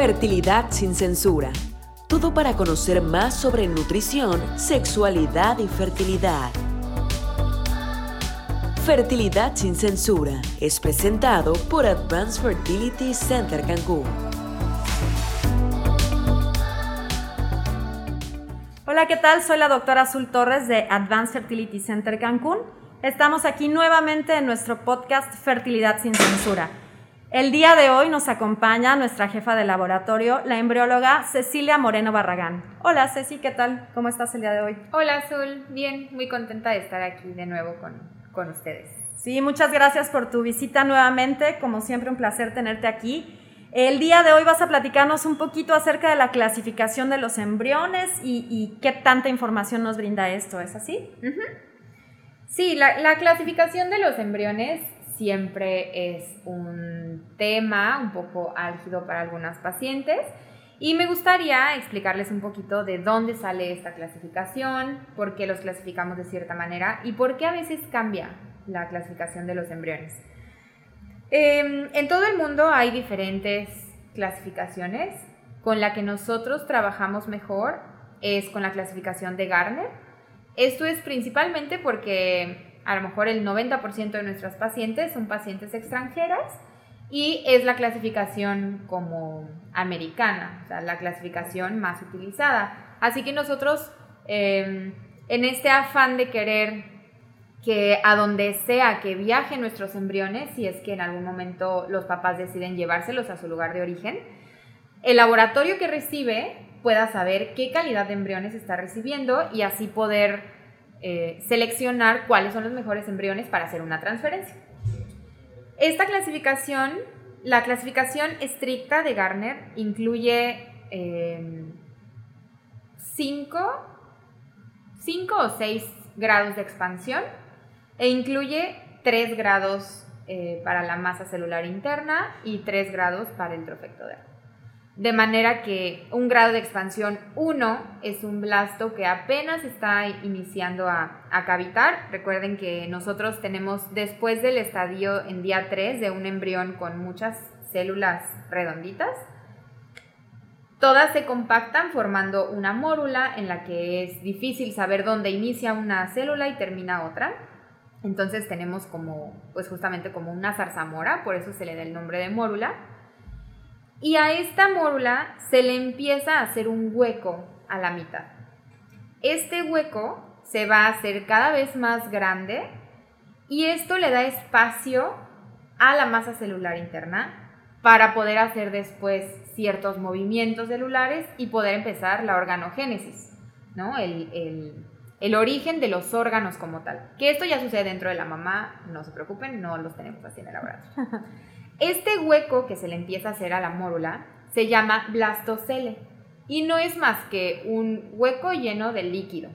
Fertilidad sin censura. Todo para conocer más sobre nutrición, sexualidad y fertilidad. Fertilidad sin censura es presentado por Advanced Fertility Center Cancún. Hola, ¿qué tal? Soy la doctora Azul Torres de Advanced Fertility Center Cancún. Estamos aquí nuevamente en nuestro podcast Fertilidad sin censura. El día de hoy nos acompaña nuestra jefa de laboratorio, la embrióloga Cecilia Moreno Barragán. Hola Ceci, ¿qué tal? ¿Cómo estás el día de hoy? Hola Azul, bien, muy contenta de estar aquí de nuevo con, con ustedes. Sí, muchas gracias por tu visita nuevamente, como siempre un placer tenerte aquí. El día de hoy vas a platicarnos un poquito acerca de la clasificación de los embriones y, qué tanta información nos brinda esto, ¿es así? Sí, la, la clasificación de los embriones siempre es un tema un poco álgido para algunas pacientes. Y me gustaría explicarles un poquito de dónde sale esta clasificación, por qué los clasificamos de cierta manera y por qué a veces cambia la clasificación de los embriones. Em, en todo el mundo hay diferentes clasificaciones. Con la que nosotros trabajamos mejor es con la clasificación de Garner. Esto es principalmente porque a lo mejor el 90% de nuestras pacientes son pacientes extranjeras y es la clasificación como americana, o sea, la clasificación más utilizada. Así que nosotros, em, en este afán de querer que a donde sea que viajen nuestros embriones, si es que en algún momento los papás deciden llevárselos a su lugar de origen, el laboratorio que recibe pueda saber qué calidad de embriones está recibiendo y así poder eh, seleccionar cuáles son los mejores embriones para hacer una transferencia. Esta clasificación, la clasificación estricta de Garner, incluye 5 em, o 6 grados de expansión e incluye 3 grados eh, para la masa celular interna y 3 grados para el trofectodermo de manera que un grado de expansión 1 es un blasto que apenas está iniciando a, cavitar. Recuerden que nosotros tenemos después del estadio en día 3 de un embrión con muchas células redonditas. Todas se compactan formando una mórula en la que es difícil saber dónde inicia una célula y termina otra. Entonces tenemos como, pues justamente como una zarzamora, por eso se le da el nombre de mórula y a esta mórula se le empieza a hacer un hueco a la mitad. Este hueco se va a hacer cada vez más grande y esto le da espacio a la masa celular interna para poder hacer después ciertos movimientos celulares y poder empezar la organogénesis, ¿no? El, el origen de los órganos como tal. Que esto ya sucede dentro de la mamá, no se preocupen, no los tenemos así en el laboratorio. Este hueco que se le empieza a hacer a la mórula se llama blastocele y no es más que un hueco lleno de líquido.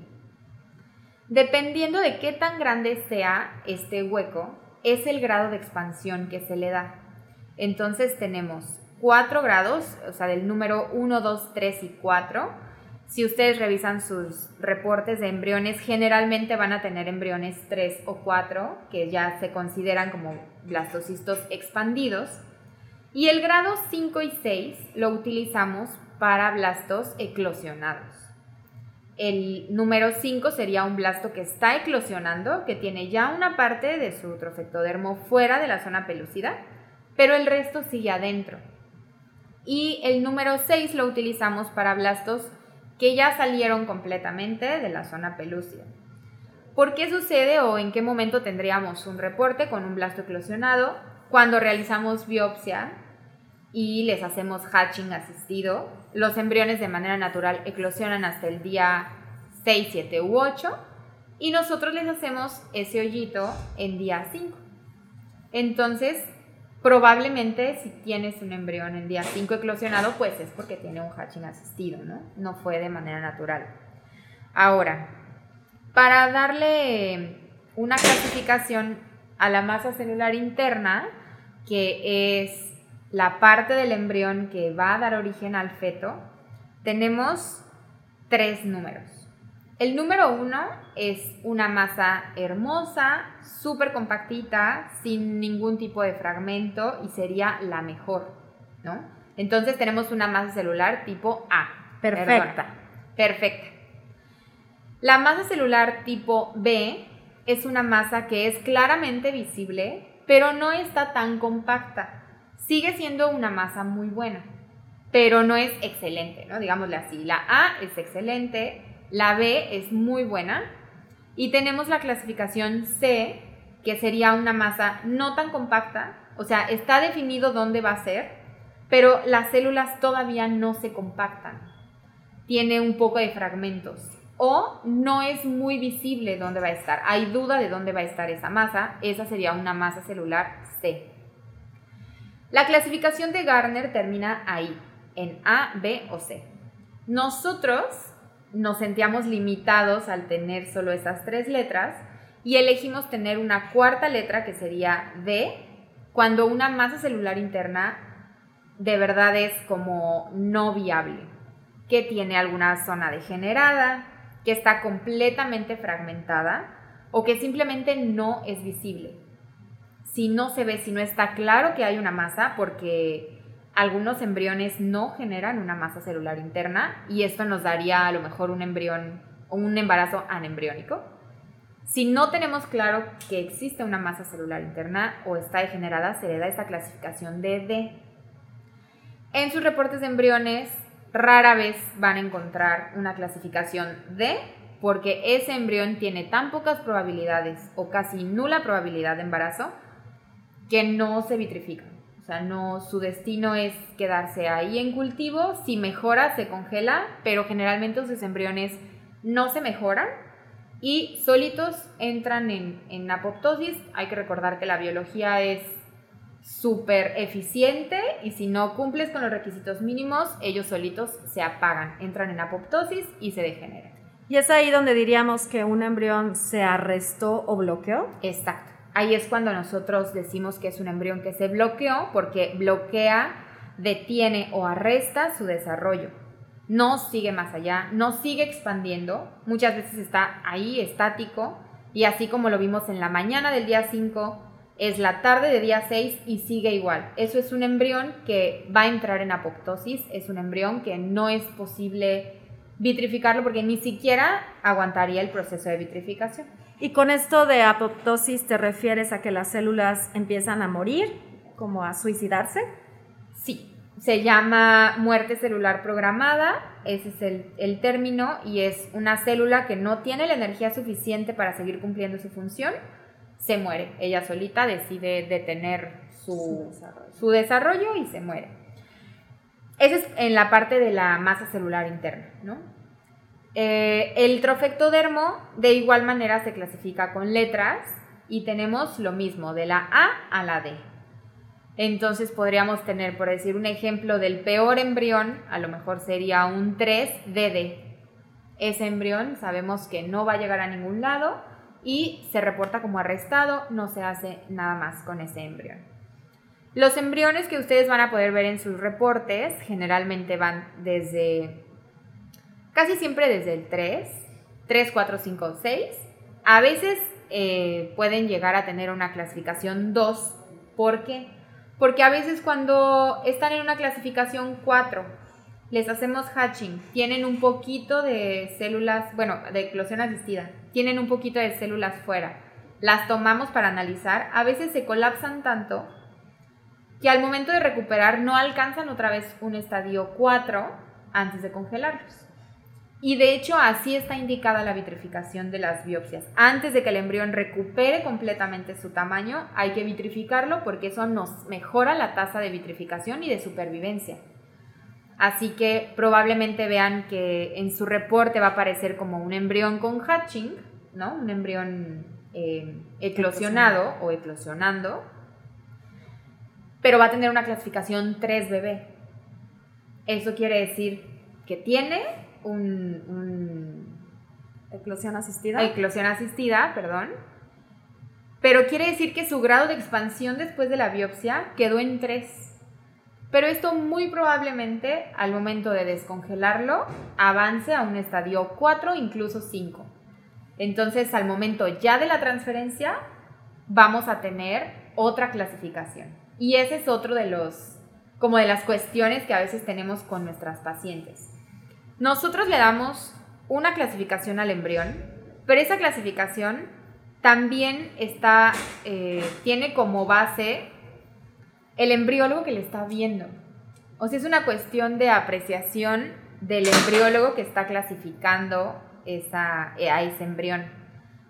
Dependiendo de qué tan grande sea este hueco, es el grado de expansión que se le da. Entonces tenemos 4 grados, o sea, del número 1, 2, 3 y 4. Si ustedes revisan sus reportes de embriones, generalmente van a tener embriones 3 o 4, que ya se consideran como blastocistos expandidos. Y el grado 5 y 6 lo utilizamos para blastos eclosionados. El número 5 sería un blasto que está eclosionando, que tiene ya una parte de su trofectodermo fuera de la zona pelúcida, pero el resto sigue adentro. Y el número 6 lo utilizamos para blastos que ya salieron completamente de la zona pelúcida. ¿Por qué sucede o en qué momento tendríamos un reporte con un blasto eclosionado? Cuando realizamos biopsia y les hacemos hatching asistido, los embriones de manera natural eclosionan hasta el día 6, 7 u 8 y nosotros les hacemos ese hoyito en día 5. Entonces, Probablemente si tienes un embrión en día 5 eclosionado, pues es porque tiene un hatching asistido, ¿no? No fue de manera natural. Ahora, para darle una clasificación a la masa celular interna, que es la parte del embrión que va a dar origen al feto, tenemos tres números. El número uno es una masa hermosa, súper compactita, sin ningún tipo de fragmento y sería la mejor, ¿no? Entonces tenemos una masa celular tipo A. Perfecta. Perfecta. La masa celular tipo B es una masa que es claramente visible, pero no está tan compacta. Sigue siendo una masa muy buena, pero no es excelente, ¿no? Digámosle así. La A es excelente, la B es muy buena y tenemos la clasificación C, que sería una masa no tan compacta, o sea, está definido dónde va a ser, pero las células todavía no se compactan. Tiene un poco de fragmentos o no es muy visible dónde va a estar. Hay duda de dónde va a estar esa masa. Esa sería una masa celular C. La clasificación de Garner termina ahí, en A, B o C. Nosotros nos sentíamos limitados al tener solo esas tres letras y elegimos tener una cuarta letra que sería D, cuando una masa celular interna de verdad es como no viable, que tiene alguna zona degenerada, que está completamente fragmentada o que simplemente no es visible. Si no se ve, si no está claro que hay una masa, porque algunos embriones no generan una masa celular interna y esto nos daría a lo mejor un embrión o un embarazo anembriónico. Si no tenemos claro que existe una masa celular interna o está degenerada, se le da esta clasificación de D. En sus reportes de embriones rara vez van a encontrar una clasificación D porque ese embrión tiene tan pocas probabilidades o casi nula probabilidad de embarazo que no se vitrifica. O sea, no, su destino es quedarse ahí en cultivo, si mejora se congela, pero generalmente sus embriones no se mejoran y solitos entran en, en apoptosis. Hay que recordar que la biología es súper eficiente y si no cumples con los requisitos mínimos, ellos solitos se apagan, entran en apoptosis y se degeneran. ¿Y es ahí donde diríamos que un embrión se arrestó o bloqueó? Exacto. Ahí es cuando nosotros decimos que es un embrión que se bloqueó porque bloquea, detiene o arresta su desarrollo. No sigue más allá, no sigue expandiendo, muchas veces está ahí estático y así como lo vimos en la mañana del día 5, es la tarde de día 6 y sigue igual. Eso es un embrión que va a entrar en apoptosis, es un embrión que no es posible vitrificarlo porque ni siquiera aguantaría el proceso de vitrificación. Y con esto de apoptosis te refieres a que las células empiezan a morir, como a suicidarse? Sí, se llama muerte celular programada, ese es el, el, término, y es una célula que no tiene la energía suficiente para seguir cumpliendo su función se muere. Ella solita decide detener su, desarrollo. y se muere. Esa es en la parte de la masa celular interna, ¿no? Eh, el trofectodermo de igual manera se clasifica con letras y tenemos lo mismo, de la A a la D. Entonces podríamos tener, por decir un ejemplo del peor embrión, a lo mejor sería un 3DD. Ese embrión sabemos que no va a llegar a ningún lado, y se reporta como arrestado, no se hace nada más con ese embrión. Los embriones que ustedes van a poder ver en sus reportes generalmente van desde, casi siempre desde el 3, 3, 4, 5, 6. A veces eh, pueden llegar a tener una clasificación 2. ¿Por qué? Porque a veces cuando están en una clasificación 4, les hacemos hatching, tienen un poquito de células, bueno, de eclosión asistida, tienen un poquito de células fuera. Las tomamos para analizar, a veces se colapsan tanto que al momento de recuperar no alcanzan otra vez un estadio 4 antes de congelarlos. Y de hecho así está indicada la vitrificación de las biopsias. Antes de que el embrión recupere completamente su tamaño, hay que vitrificarlo porque eso nos mejora la tasa de vitrificación y de supervivencia. Así que probablemente vean que en su reporte va a aparecer como un embrión con hatching, ¿no? Un embrión eh, eclosionado o eclosionando, pero va a tener una clasificación 3BB. Eso quiere decir que tiene un, eclosión asistida. Eclosión asistida, perdón. Pero quiere decir que su grado de expansión después de la biopsia quedó en 3 pero esto muy probablemente al momento de descongelarlo avance a un estadio 4, incluso 5. Entonces al momento ya de la transferencia vamos a tener otra clasificación. Y ese es otro de los como de las cuestiones que a veces tenemos con nuestras pacientes. Nosotros le damos una clasificación al embrión, pero esa clasificación también está, eh, tiene como base el embriólogo que le está viendo. O sea, es una cuestión de apreciación del embriólogo que está clasificando esa, eh, a ese embrión.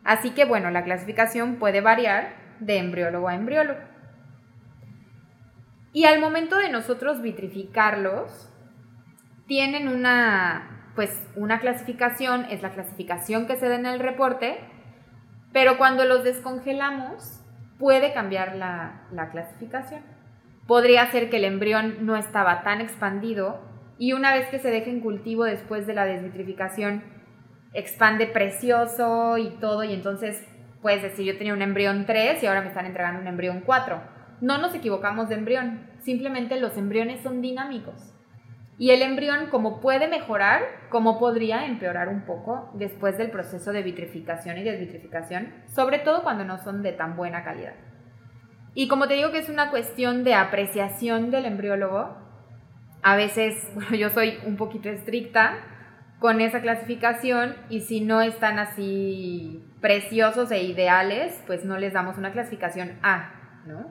Así que, bueno, la clasificación puede variar de embriólogo a embriólogo. Y al momento de nosotros vitrificarlos, tienen una, pues, una clasificación, es la clasificación que se da en el reporte, pero cuando los descongelamos, puede cambiar la, la clasificación. Podría ser que el embrión no estaba tan expandido y una vez que se deje en cultivo después de la desvitrificación, expande precioso y todo, y entonces puedes decir, yo tenía un embrión 3 y ahora me están entregando un embrión 4. No nos equivocamos de embrión, simplemente los embriones son dinámicos. Y el embrión, como puede mejorar, como podría empeorar un poco después del proceso de vitrificación y desvitrificación, sobre todo cuando no son de tan buena calidad. Y como te digo que es una cuestión de apreciación del embriólogo, a veces, bueno, yo soy un poquito estricta con esa clasificación y si no están así preciosos e ideales, pues no les damos una clasificación A, ¿no?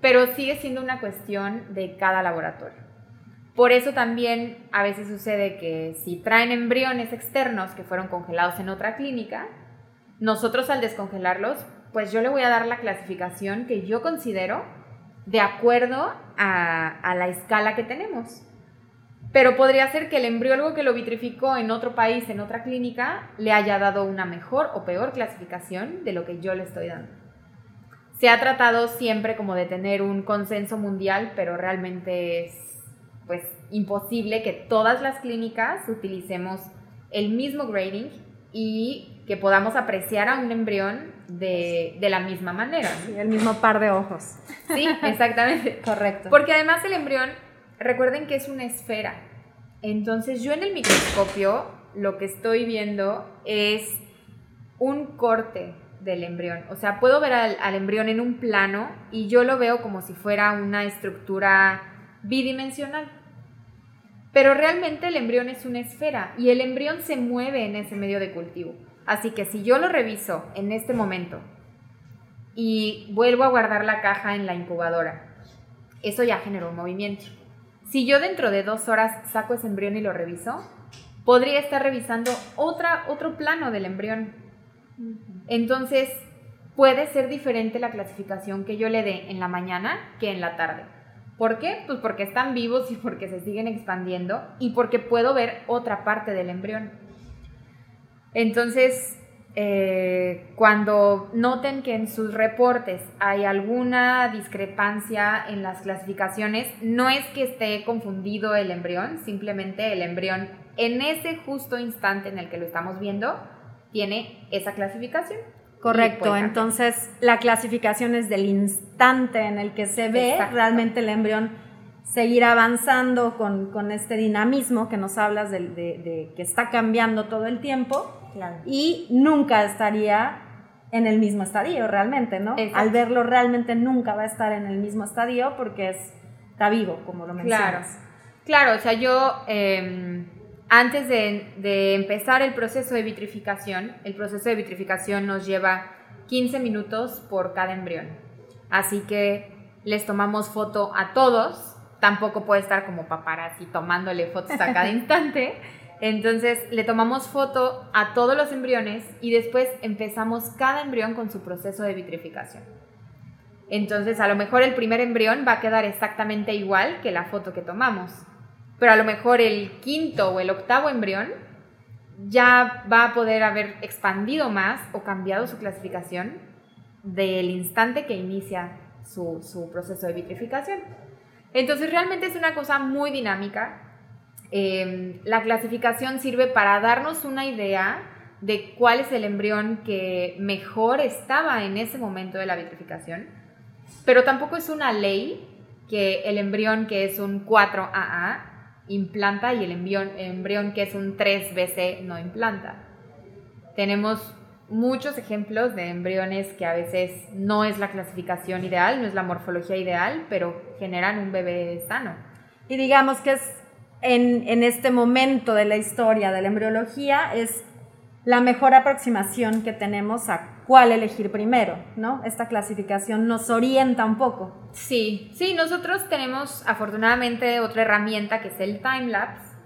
Pero sigue siendo una cuestión de cada laboratorio. Por eso también a veces sucede que si traen embriones externos que fueron congelados en otra clínica, nosotros al descongelarlos pues yo le voy a dar la clasificación que yo considero de acuerdo a, la escala que tenemos. Pero podría ser que el embriólogo que lo vitrificó en otro país, en otra clínica, le haya dado una mejor o peor clasificación de lo que yo le estoy dando. Se ha tratado siempre como de tener un consenso mundial, pero realmente es pues imposible que todas las clínicas utilicemos el mismo grading y que podamos apreciar a un embrión de, la misma manera. el mismo par de ojos. Sí, exactamente. Correcto. Porque además el embrión, recuerden que es una esfera. Entonces yo en el microscopio lo que estoy viendo es un corte del embrión. O sea, puedo ver al, al embrión en un plano y yo lo veo como si fuera una estructura bidimensional. Pero realmente el embrión es una esfera y el embrión se mueve en ese medio de cultivo. Así que si yo lo reviso en este momento y vuelvo a guardar la caja en la incubadora, eso ya generó un movimiento. Si yo dentro de dos horas saco ese embrión y lo reviso, podría estar revisando otra, otro plano del embrión. Entonces, puede ser diferente la clasificación que yo le dé en la mañana que en la tarde. ¿Por qué? Pues porque están vivos y porque se siguen expandiendo y porque puedo ver otra parte del embrión. Entonces, eh, cuando noten que en sus reportes hay alguna discrepancia en las clasificaciones, no es que esté confundido el embrión, simplemente el embrión en ese justo instante en el que lo estamos viendo tiene esa clasificación. Correcto, entonces la clasificación es del instante en el que se ve realmente el embrión seguir avanzando con, este dinamismo que nos hablas de, que está cambiando todo el tiempo y nunca estaría en el mismo estadio realmente, ¿no? Al verlo realmente nunca va a estar en el mismo estadio porque es, está vivo, como lo mencionas. Claro, claro o sea, yo... Em, antes de, empezar el proceso de vitrificación, el proceso de vitrificación nos lleva 15 minutos por cada embrión. Así que les tomamos foto a todos. Tampoco puede estar como paparazzi tomándole fotos a cada instante. Entonces le tomamos foto a todos los embriones y después empezamos cada embrión con su proceso de vitrificación. Entonces a lo mejor el primer embrión va a quedar exactamente igual que la foto que tomamos pero a lo mejor el quinto o el octavo embrión ya va a poder haber expandido más o cambiado su clasificación del instante que inicia su, proceso de vitrificación. Entonces realmente es una cosa muy dinámica. Em, la clasificación sirve para darnos una idea de cuál es el embrión que mejor estaba en ese momento de la vitrificación, pero tampoco es una ley que el embrión que es un 4AA implanta y el embrión, embrión que es un 3BC no implanta. Tenemos muchos ejemplos de embriones que a veces no es la clasificación ideal, no es la morfología ideal, pero generan un bebé sano. Y digamos que es en, en este momento de la historia de la embriología, es la mejor aproximación que tenemos a cuál elegir primero, ¿no? Esta clasificación nos orienta un poco. Sí, sí, nosotros tenemos afortunadamente otra herramienta que es el timelapse,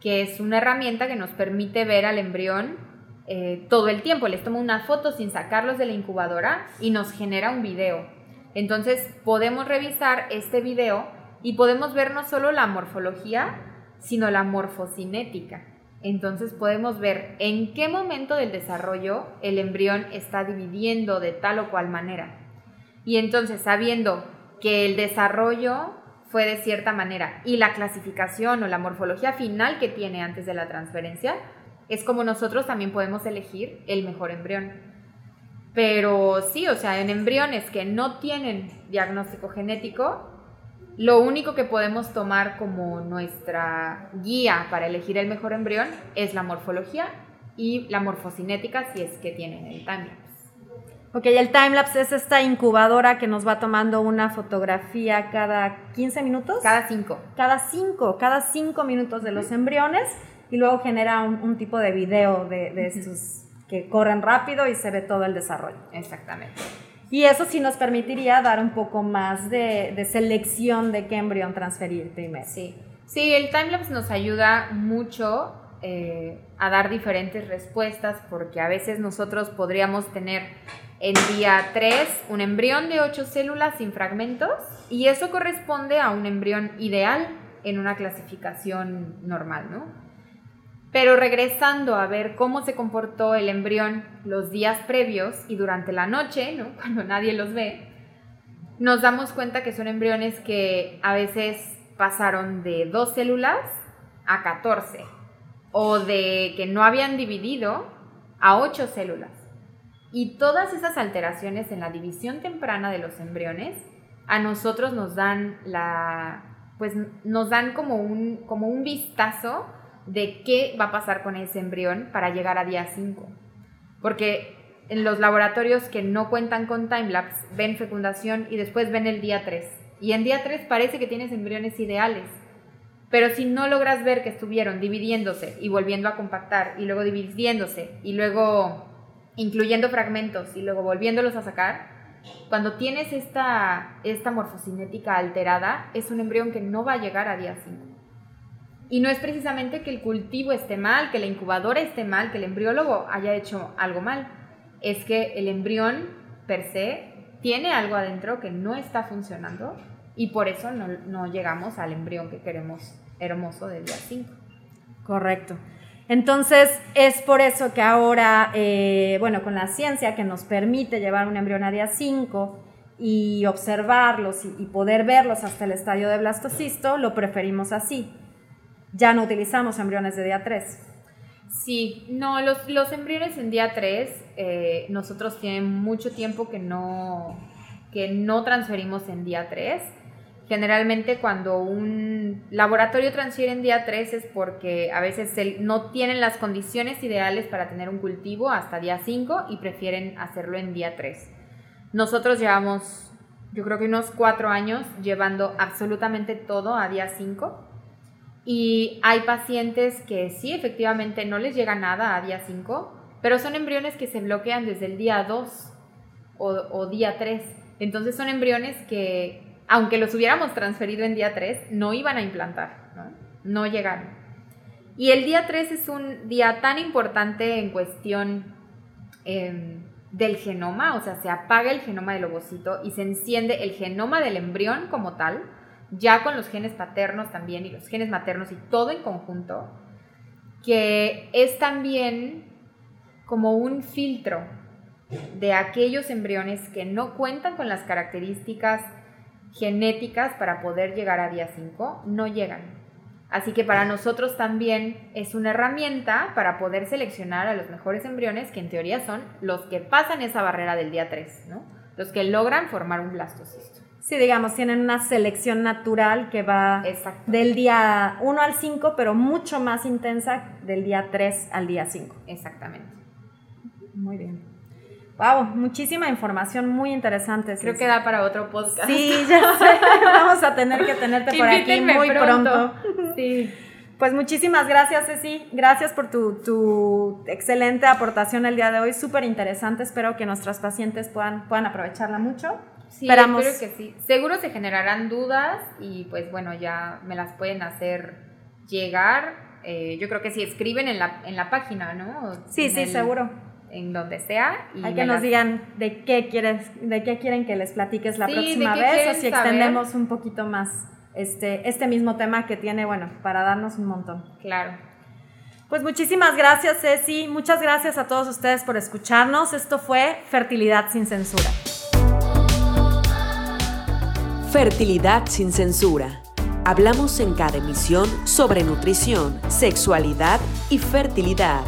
que es una herramienta que nos permite ver al embrión eh, todo el tiempo. Les tomo una foto sin sacarlos de la incubadora y nos genera un video. Entonces podemos revisar este video y podemos ver no solo la morfología, sino la morfocinética. Entonces podemos ver en qué momento del desarrollo el embrión está dividiendo de tal o cual manera. Y entonces sabiendo que el desarrollo fue de cierta manera y la clasificación o la morfología final que tiene antes de la transferencia, es como nosotros también podemos elegir el mejor embrión. Pero sí, o sea, en embriones que no tienen diagnóstico genético, lo único que podemos tomar como nuestra guía para elegir el mejor embrión es la morfología y la morfocinética si es que tienen el timelapse. Ok, el timelapse es esta incubadora que nos va tomando una fotografía cada 15 minutos. Cada 5. Cada 5, cada 5 minutos de los embriones y luego genera un, tipo de video de, estos que corren rápido y se ve todo el desarrollo. Exactamente. Y eso sí nos permitiría dar un poco más de, selección de qué embrión transferir primero. Sí, sí el timelapse nos ayuda mucho eh, a dar diferentes respuestas porque a veces nosotros podríamos tener en día 3 un embrión de 8 células sin fragmentos y eso corresponde a un embrión ideal en una clasificación normal, ¿no? Pero regresando a ver cómo se comportó el embrión los días previos y durante la noche, ¿no? cuando nadie los ve, nos damos cuenta que son embriones que a veces pasaron de dos células a 14 o de que no habían dividido a 8 células. Y todas esas alteraciones en la división temprana de los embriones a nosotros nos dan la pues nos dan como un como un vistazo de qué va a pasar con ese embrión para llegar a día 5. Porque en los laboratorios que no cuentan con timelapse ven fecundación y después ven el día 3. Y en día 3 parece que tienes embriones ideales. Pero si no logras ver que estuvieron dividiéndose y volviendo a compactar y luego dividiéndose y luego incluyendo fragmentos y luego volviéndolos a sacar, cuando tienes esta, esta morfocinética alterada, es un embrión que no va a llegar a día 5. Y no es precisamente que el cultivo esté mal, que la incubadora esté mal, que el embriólogo haya hecho algo mal. Es que el embrión per se tiene algo adentro que no está funcionando y por eso no, llegamos al embrión que queremos hermoso del día 5. Correcto. Entonces, es por eso que ahora, eh, bueno, con la ciencia que nos permite llevar un embrión a día 5 y observarlos y, y poder verlos hasta el estadio de blastocisto, lo preferimos así ya no utilizamos embriones de día 3. Sí, no, los, los embriones en día 3, eh, nosotros tienen mucho tiempo que no, que no transferimos en día 3. Generalmente cuando un laboratorio transfiere en día 3 es porque a veces no tienen las condiciones ideales para tener un cultivo hasta día 5 y prefieren hacerlo en día 3. Nosotros llevamos, yo creo que unos 4 años llevando absolutamente todo a día 5 y hay pacientes que sí, efectivamente, no les llega nada a día 5, pero son embriones que se bloquean desde el día 2 o, día 3. Entonces son embriones que, aunque los hubiéramos transferido en día 3, no iban a implantar, no, no llegaron. Y el día 3 es un día tan importante en cuestión em, del genoma, o sea, se apaga el genoma del ovocito y se enciende el genoma del embrión como tal ya con los genes paternos también y los genes maternos y todo en conjunto, que es también como un filtro de aquellos embriones que no cuentan con las características genéticas para poder llegar a día 5, no llegan. Así que para nosotros también es una herramienta para poder seleccionar a los mejores embriones, que en teoría son los que pasan esa barrera del día 3, ¿no? los que logran formar un blastocisto. Sí, digamos, tienen una selección natural que va del día 1 al 5, pero mucho más intensa del día 3 al día 5. Exactamente. Muy bien. Wow, muchísima información muy interesante. Creo que da para otro podcast. Sí, ya sé. Vamos a tener que tenerte por aquí muy pronto. Sí. Pues muchísimas gracias, Ceci. Gracias por tu, excelente aportación el día de hoy. Súper interesante. Espero que nuestros pacientes puedan, puedan aprovecharla mucho. Sí, espero que sí. Seguro se generarán dudas y pues bueno, ya me las pueden hacer llegar. Eh, yo creo que sí, escriben en la, en la página, ¿no? Sí, sí, seguro en donde sea. Y Hay que nos digan de qué quieres, de qué quieren que les platiques la próxima vez o si extendemos un poquito más este, este mismo tema que tiene, bueno, para darnos un montón. Claro. Pues muchísimas gracias, Ceci. Muchas gracias a todos ustedes por escucharnos. Esto fue Fertilidad sin Censura. Fertilidad sin Censura. Hablamos en cada emisión sobre nutrición, sexualidad y fertilidad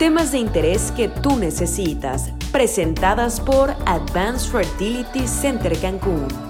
Temas de interés que tú necesitas, presentadas por Advanced Fertility Center Cancún.